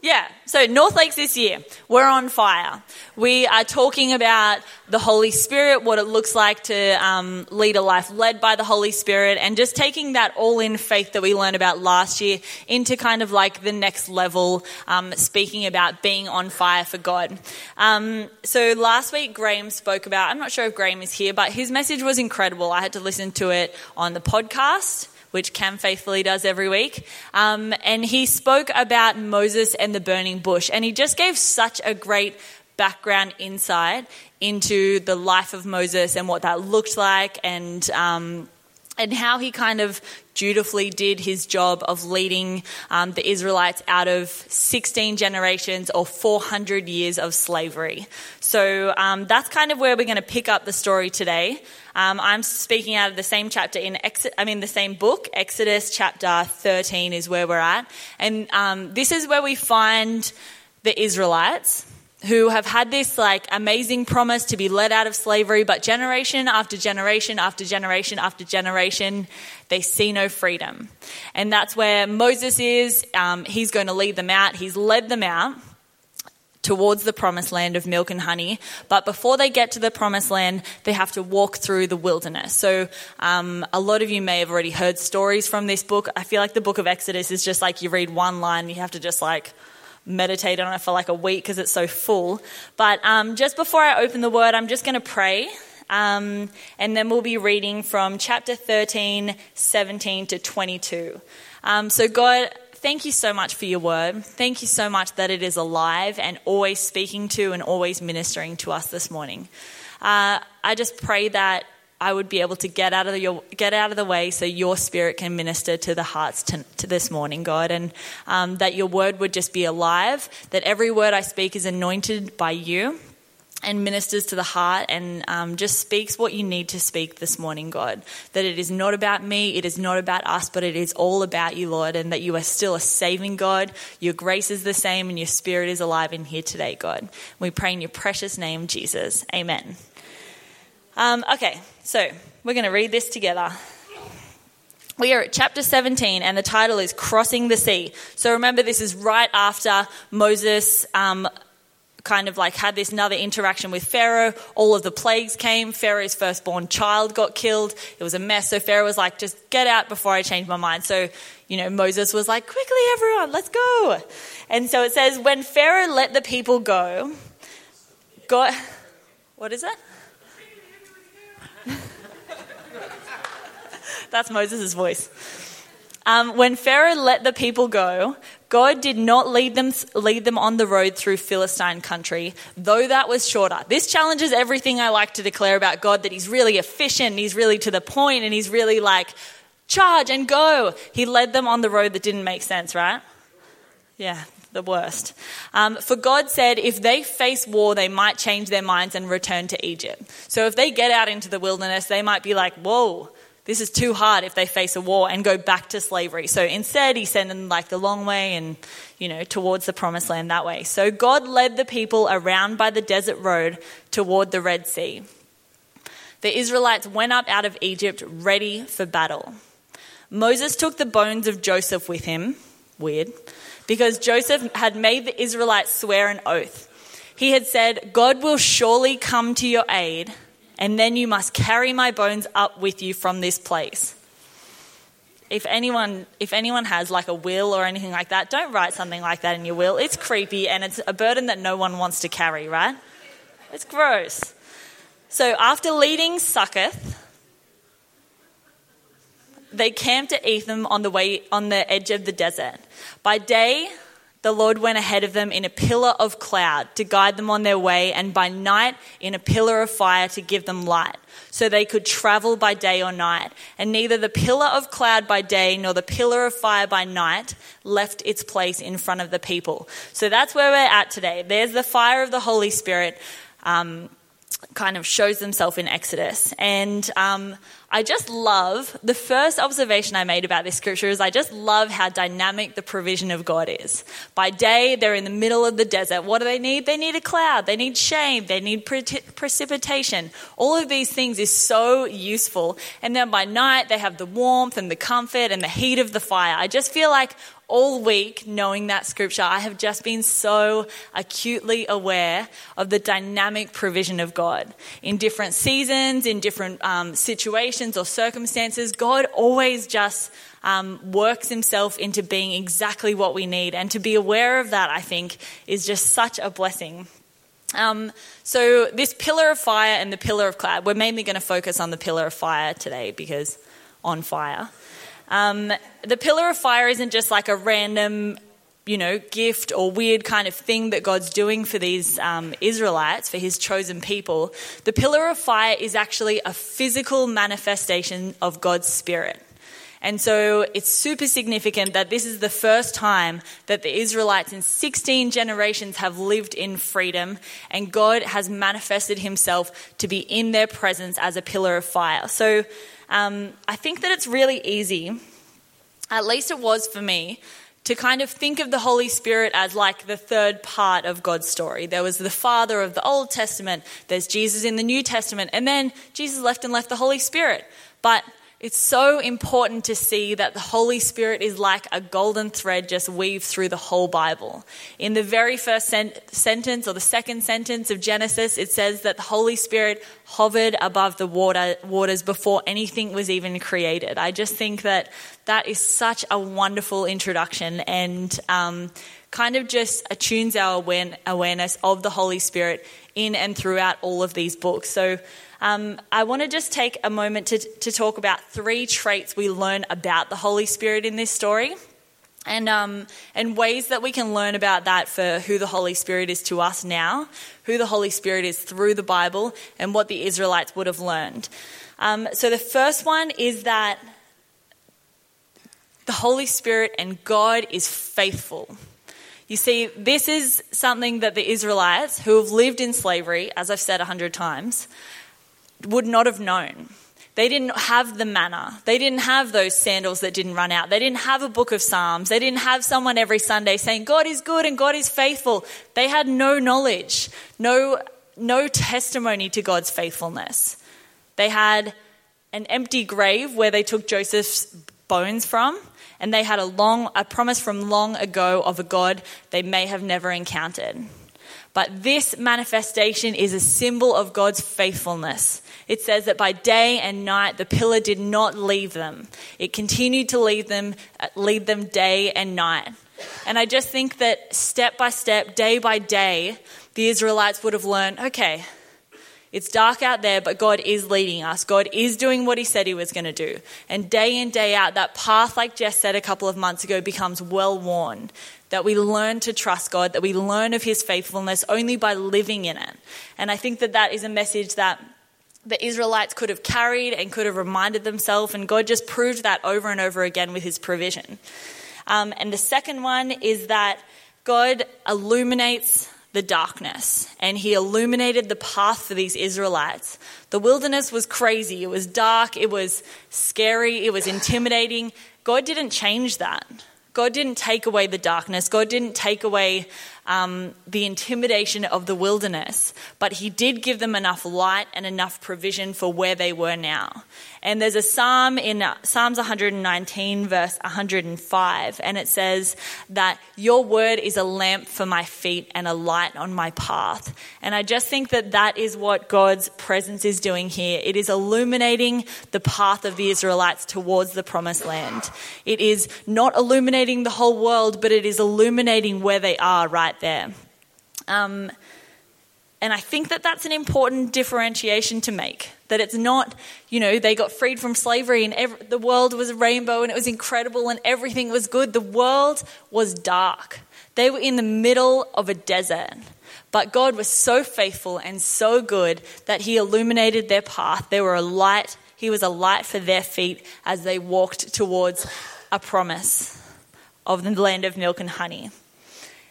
Yeah, so North Lakes this year, we're on fire. We are talking about the Holy Spirit, what it looks like to um, lead a life led by the Holy Spirit, and just taking that all in faith that we learned about last year into kind of like the next level, um, speaking about being on fire for God. Um, so last week, Graham spoke about, I'm not sure if Graham is here, but his message was incredible. I had to listen to it on the podcast which Cam faithfully does every week. Um, and he spoke about Moses and the burning bush. And he just gave such a great background insight into the life of Moses and what that looked like and. Um, and how he kind of dutifully did his job of leading um, the Israelites out of 16 generations or 400 years of slavery. So um, that's kind of where we're going to pick up the story today. Um, I'm speaking out of the same chapter in Exodus, I mean the same book, Exodus chapter 13 is where we're at, and um, this is where we find the Israelites who have had this like amazing promise to be led out of slavery, but generation after generation after generation after generation, they see no freedom. And that's where Moses is. Um, he's going to lead them out. He's led them out towards the promised land of milk and honey. But before they get to the promised land, they have to walk through the wilderness. So um, a lot of you may have already heard stories from this book. I feel like the book of Exodus is just like you read one line, you have to just like meditate on it for like a week because it's so full. But um, just before I open the word, I'm just going to pray. Um, and then we'll be reading from chapter 13, 17 to 22. Um, so, God, thank you so much for your word. Thank you so much that it is alive and always speaking to and always ministering to us this morning. Uh, I just pray that I would be able to get out of the, your, get out of the way so your spirit can minister to the hearts to, to this morning, God, and um, that your word would just be alive, that every word I speak is anointed by you and ministers to the heart and um, just speaks what you need to speak this morning, God. That it is not about me, it is not about us, but it is all about you, Lord, and that you are still a saving God. Your grace is the same and your spirit is alive in here today, God. We pray in your precious name, Jesus. Amen. Um, okay, so we're going to read this together. We are at chapter 17, and the title is Crossing the Sea. So remember, this is right after Moses um, kind of like had this another interaction with Pharaoh. All of the plagues came. Pharaoh's firstborn child got killed. It was a mess. So Pharaoh was like, just get out before I change my mind. So, you know, Moses was like, quickly, everyone, let's go. And so it says, when Pharaoh let the people go, God, what is it? That's Moses' voice. Um, when Pharaoh let the people go, God did not lead them, lead them on the road through Philistine country, though that was shorter. This challenges everything I like to declare about God that He's really efficient, He's really to the point, and He's really like, charge and go. He led them on the road that didn't make sense, right? Yeah, the worst. Um, for God said, if they face war, they might change their minds and return to Egypt. So if they get out into the wilderness, they might be like, whoa, this is too hard if they face a war and go back to slavery. So instead, he sent them like the long way and, you know, towards the promised land that way. So God led the people around by the desert road toward the Red Sea. The Israelites went up out of Egypt ready for battle. Moses took the bones of Joseph with him. Weird. Because Joseph had made the Israelites swear an oath. He had said, God will surely come to your aid and then you must carry my bones up with you from this place. If anyone, if anyone has like a will or anything like that, don't write something like that in your will. It's creepy and it's a burden that no one wants to carry, right? It's gross. So after leading Succoth, they camped at Etham on the way on the edge of the desert. By day, the Lord went ahead of them in a pillar of cloud to guide them on their way, and by night in a pillar of fire to give them light, so they could travel by day or night. And neither the pillar of cloud by day nor the pillar of fire by night left its place in front of the people. So that's where we're at today. There's the fire of the Holy Spirit. Um, kind of shows themselves in Exodus. And um, I just love the first observation I made about this scripture is I just love how dynamic the provision of God is. By day, they're in the middle of the desert. What do they need? They need a cloud, they need shade, they need pre- precipitation. All of these things is so useful. And then by night, they have the warmth and the comfort and the heat of the fire. I just feel like all week, knowing that scripture, I have just been so acutely aware of the dynamic provision of God. In different seasons, in different um, situations or circumstances, God always just um, works himself into being exactly what we need. And to be aware of that, I think, is just such a blessing. Um, so, this pillar of fire and the pillar of cloud, we're mainly going to focus on the pillar of fire today because on fire. Um, the pillar of fire isn't just like a random, you know, gift or weird kind of thing that God's doing for these um, Israelites, for his chosen people. The pillar of fire is actually a physical manifestation of God's spirit. And so it's super significant that this is the first time that the Israelites in 16 generations have lived in freedom, and God has manifested himself to be in their presence as a pillar of fire. So um, I think that it's really easy, at least it was for me, to kind of think of the Holy Spirit as like the third part of God's story. There was the Father of the Old Testament, there's Jesus in the New Testament, and then Jesus left and left the Holy Spirit. But it's so important to see that the Holy Spirit is like a golden thread just weaved through the whole Bible. In the very first sen- sentence or the second sentence of Genesis, it says that the Holy Spirit hovered above the water, waters before anything was even created. I just think that that is such a wonderful introduction and um, kind of just attunes our awareness of the Holy Spirit in and throughout all of these books. So um, I want to just take a moment to, to talk about three traits we learn about the Holy Spirit in this story. And, um, and ways that we can learn about that for who the Holy Spirit is to us now, who the Holy Spirit is through the Bible, and what the Israelites would have learned. Um, so, the first one is that the Holy Spirit and God is faithful. You see, this is something that the Israelites, who have lived in slavery, as I've said a hundred times, would not have known. They didn't have the manna. They didn't have those sandals that didn't run out. They didn't have a book of Psalms. They didn't have someone every Sunday saying, God is good and God is faithful. They had no knowledge, no, no testimony to God's faithfulness. They had an empty grave where they took Joseph's bones from, and they had a long, a promise from long ago of a God they may have never encountered. But this manifestation is a symbol of God's faithfulness. It says that by day and night the pillar did not leave them. It continued to lead them, uh, lead them day and night. And I just think that step by step, day by day, the Israelites would have learned okay, it's dark out there, but God is leading us. God is doing what He said He was going to do. And day in, day out, that path, like Jess said a couple of months ago, becomes well worn that we learn to trust God, that we learn of His faithfulness only by living in it. And I think that that is a message that the Israelites could have carried and could have reminded themselves, and God just proved that over and over again with His provision. Um, and the second one is that God illuminates the darkness and he illuminated the path for these Israelites. The wilderness was crazy. It was dark. It was scary. It was intimidating. God didn't change that. God didn't take away the darkness. God didn't take away um, the intimidation of the wilderness, but He did give them enough light and enough provision for where they were now. And there's a psalm in uh, Psalms 119, verse 105, and it says that your word is a lamp for my feet and a light on my path. And I just think that that is what God's presence is doing here. It is illuminating the path of the Israelites towards the promised land. It is not illuminating the whole world, but it is illuminating where they are right there. Um, and I think that that's an important differentiation to make. That it's not, you know, they got freed from slavery and the world was a rainbow and it was incredible and everything was good. The world was dark. They were in the middle of a desert. But God was so faithful and so good that He illuminated their path. They were a light. He was a light for their feet as they walked towards a promise of the land of milk and honey.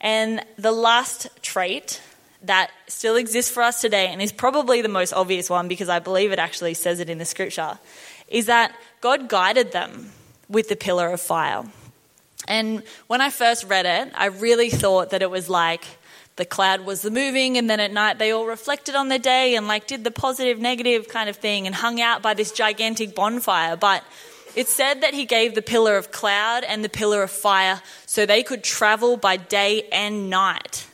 And the last trait that still exists for us today and is probably the most obvious one because I believe it actually says it in the scripture is that God guided them with the pillar of fire. And when I first read it, I really thought that it was like the cloud was the moving, and then at night they all reflected on their day and like did the positive, negative kind of thing and hung out by this gigantic bonfire. But It said that he gave the pillar of cloud and the pillar of fire so they could travel by day and night.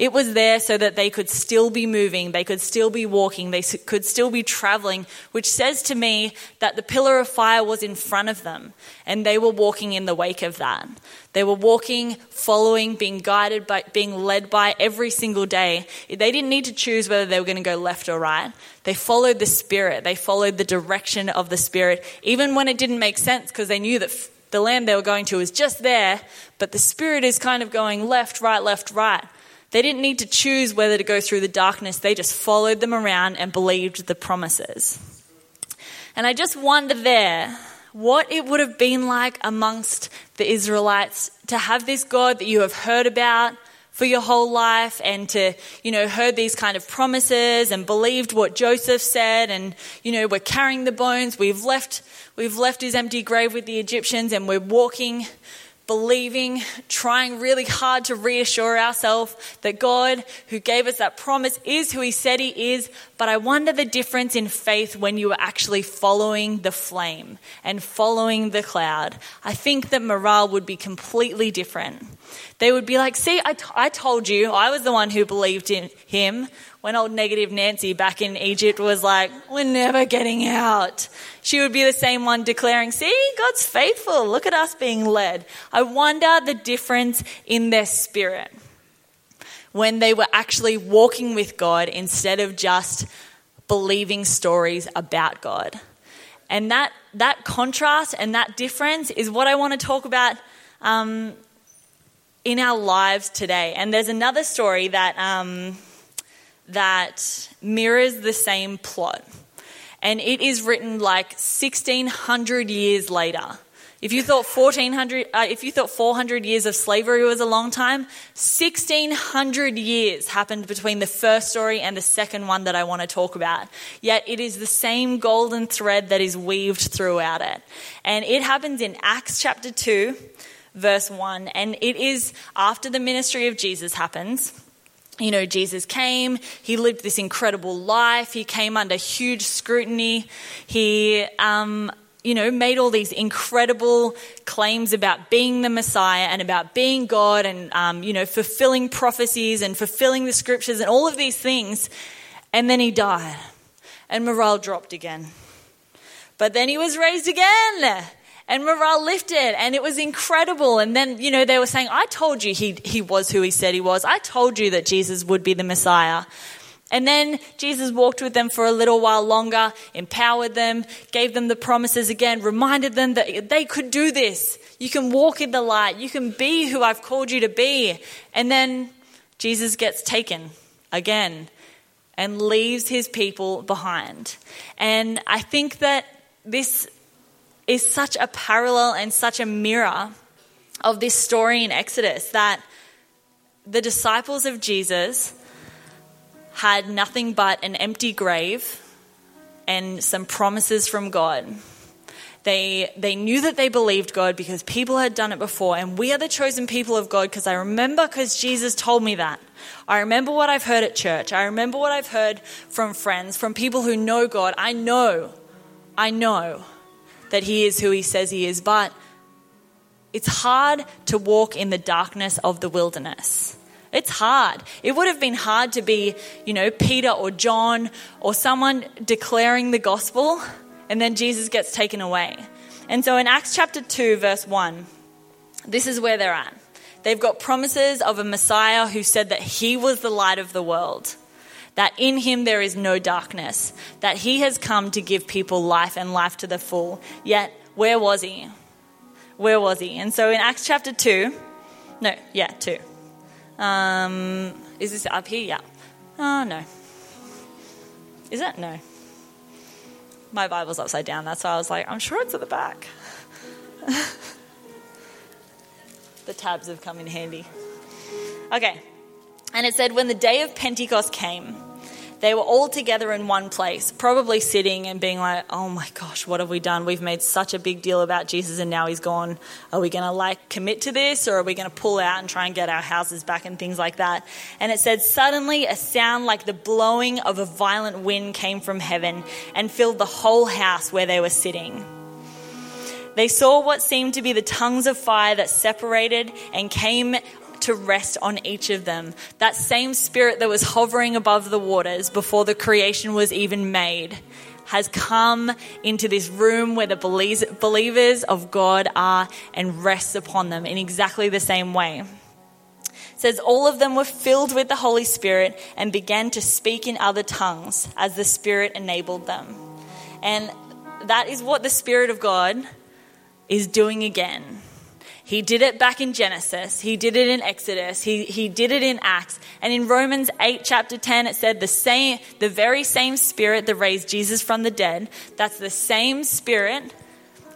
It was there so that they could still be moving, they could still be walking, they could still be traveling, which says to me that the pillar of fire was in front of them and they were walking in the wake of that. They were walking, following, being guided by, being led by every single day. They didn't need to choose whether they were going to go left or right. They followed the Spirit. They followed the direction of the Spirit, even when it didn't make sense because they knew that the land they were going to was just there, but the Spirit is kind of going left, right, left, right. They didn't need to choose whether to go through the darkness, they just followed them around and believed the promises. And I just wonder there what it would have been like amongst the Israelites to have this God that you have heard about for your whole life and to, you know, heard these kind of promises and believed what Joseph said and, you know, we're carrying the bones. We've left, we've left his empty grave with the Egyptians and we're walking believing, trying really hard to reassure ourselves that God, who gave us that promise, is who He said He is. But I wonder the difference in faith when you are actually following the flame and following the cloud. I think that morale would be completely different. They would be like, See, I, t- I told you, I was the one who believed in Him when old negative Nancy back in Egypt was like, we're never getting out. She would be the same one declaring, see, God's faithful. Look at us being led. I wonder the difference in their spirit when they were actually walking with God instead of just believing stories about God. And that, that contrast and that difference is what I want to talk about um, in our lives today. And there's another story that. Um, that mirrors the same plot. And it is written like 1600 years later. If you thought 1400, uh, if you thought 400 years of slavery was a long time, 1600 years happened between the first story and the second one that I want to talk about. Yet it is the same golden thread that is weaved throughout it. And it happens in Acts chapter 2, verse 1. And it is after the ministry of Jesus happens you know, Jesus came, he lived this incredible life, he came under huge scrutiny, he, um, you know, made all these incredible claims about being the Messiah and about being God and, um, you know, fulfilling prophecies and fulfilling the scriptures and all of these things. And then he died, and morale dropped again. But then he was raised again and morale lifted and it was incredible. And then, you know, they were saying, I told you he, he was who he said he was. I told you that Jesus would be the Messiah. And then Jesus walked with them for a little while longer, empowered them, gave them the promises again, reminded them that they could do this. You can walk in the light. You can be who I've called you to be. And then Jesus gets taken again and leaves his people behind. And I think that this is such a parallel and such a mirror of this story in Exodus that the disciples of Jesus had nothing but an empty grave and some promises from God. They, they knew that they believed God because people had done it before, and we are the chosen people of God because I remember because Jesus told me that. I remember what I've heard at church. I remember what I've heard from friends, from people who know God. I know, I know that he is who he says he is, but it's hard to walk in the darkness of the wilderness. It's hard. It would have been hard to be, you know, Peter or John or someone declaring the gospel and then Jesus gets taken away. And so in Acts chapter 2, verse 1, this is where they're at. They've got promises of a Messiah who said that he was the light of the world that in him there is no darkness, that he has come to give people life and life to the full. Yet, where was he? Where was he? And so in Acts chapter 2, no, yeah, 2. Um, is this up here? Yeah. Oh, no. Is it? No. My Bible's upside down. That's why I was like, I'm sure it's at the back. the tabs have come in handy. Okay. And it said, when the day of Pentecost came, they were all together in one place, probably sitting and being like, oh my gosh, what have we done? We've made such a big deal about Jesus and now he's gone. Are we going to like commit to this or are we going to pull out and try and get our houses back and things like that? And it said, suddenly a sound like the blowing of a violent wind came from heaven and filled the whole house where they were sitting. They saw what seemed to be the tongues of fire that separated and came to rest on each of them. That same spirit that was hovering above the waters before the creation was even made has come into this room where the believers of God are and rests upon them in exactly the same way. It says all of them were filled with the Holy Spirit and began to speak in other tongues as the Spirit enabled them. And that is what the Spirit of God is doing again. He did it back in Genesis. He did it in Exodus. He, he did it in Acts. And in Romans 8, chapter 10, it said the same, the very same spirit that raised Jesus from the dead, that's the same spirit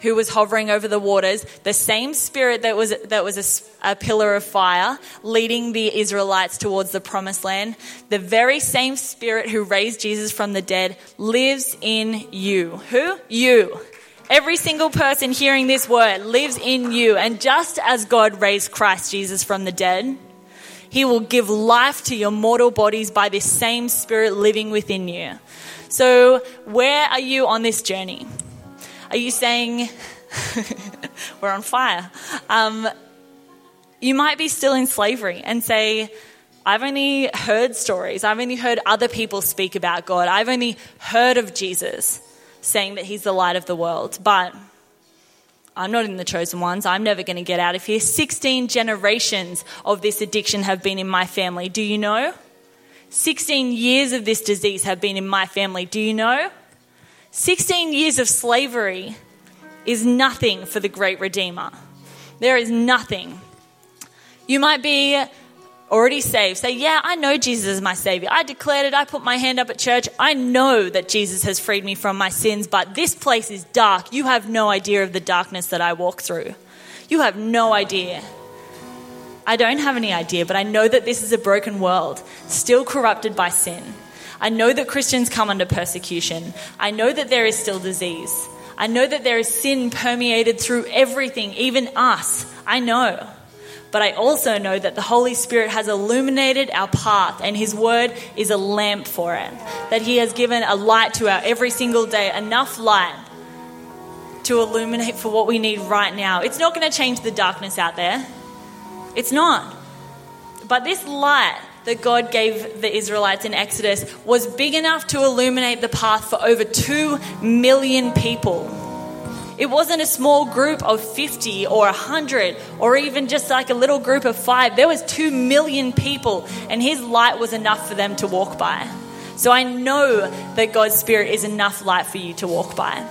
who was hovering over the waters, the same spirit that was, that was a, a pillar of fire leading the Israelites towards the promised land, the very same spirit who raised Jesus from the dead lives in you. Who? You. Every single person hearing this word lives in you. And just as God raised Christ Jesus from the dead, he will give life to your mortal bodies by this same spirit living within you. So, where are you on this journey? Are you saying, we're on fire? Um, you might be still in slavery and say, I've only heard stories. I've only heard other people speak about God. I've only heard of Jesus saying that he's the light of the world. But I'm not in the chosen ones. I'm never going to get out of here. 16 generations of this addiction have been in my family. Do you know? 16 years of this disease have been in my family. Do you know? 16 years of slavery is nothing for the great Redeemer. There is nothing. You might be already saved say, Yeah, I know Jesus is my Savior. I declared it. I put my hand up at church. I know that Jesus has freed me from my sins, but this place is dark. You have no idea of the darkness that I walk through. You have no idea. I don't have any idea, but I know that this is a broken world, still corrupted by sin. I know that Christians come under persecution. I know that there is still disease. I know that there is sin permeated through everything, even us. I know but I also know that the Holy Spirit has illuminated our path and His Word is a lamp for it. That He has given a light to our every single day, enough light to illuminate for what we need right now. It's not going to change the darkness out there. It's not. But this light that God gave the Israelites in Exodus was big enough to illuminate the path for over 2 million people. It wasn't a small group of 50 or 100 or even just like a little group of five. There was 2 million people and his light was enough for them to walk by. So I know that God's spirit is enough light for you to walk by.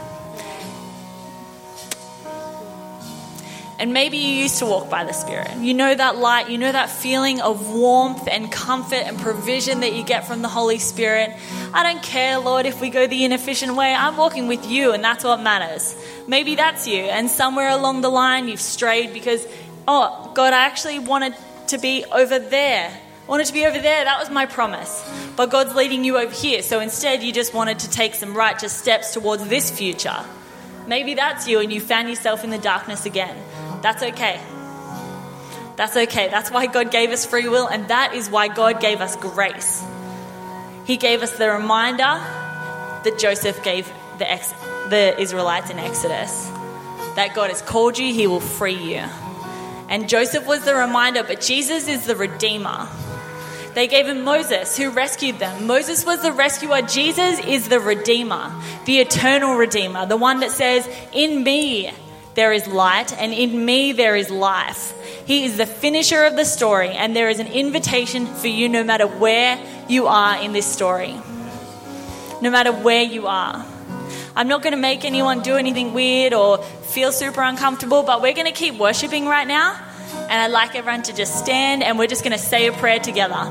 And maybe you used to walk by the Spirit. You know that light, you know that feeling of warmth and comfort and provision that you get from the Holy Spirit. I don't care, Lord, if we go the inefficient way. I'm walking with you, and that's what matters. Maybe that's you, and somewhere along the line you've strayed because, oh, God, I actually wanted to be over there. I wanted to be over there. That was my promise. But God's leading you over here. So instead, you just wanted to take some righteous steps towards this future. Maybe that's you, and you found yourself in the darkness again. That's okay. That's okay. That's why God gave us free will, and that is why God gave us grace. He gave us the reminder that Joseph gave the, ex- the Israelites in Exodus that God has called you, He will free you. And Joseph was the reminder, but Jesus is the Redeemer. They gave him Moses, who rescued them. Moses was the rescuer. Jesus is the Redeemer, the eternal Redeemer, the one that says, In me there is light, and in me there is life. He is the finisher of the story, and there is an invitation for you no matter where you are in this story. No matter where you are. I'm not going to make anyone do anything weird or feel super uncomfortable, but we're going to keep worshiping right now. And I'd like everyone to just stand and we're just going to say a prayer together.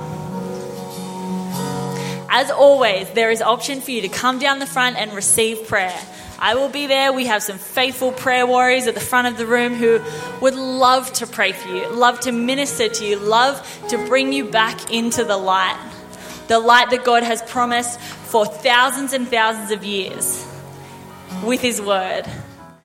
As always, there is option for you to come down the front and receive prayer. I will be there. We have some faithful prayer warriors at the front of the room who would love to pray for you, love to minister to you, love to bring you back into the light. The light that God has promised for thousands and thousands of years with His Word.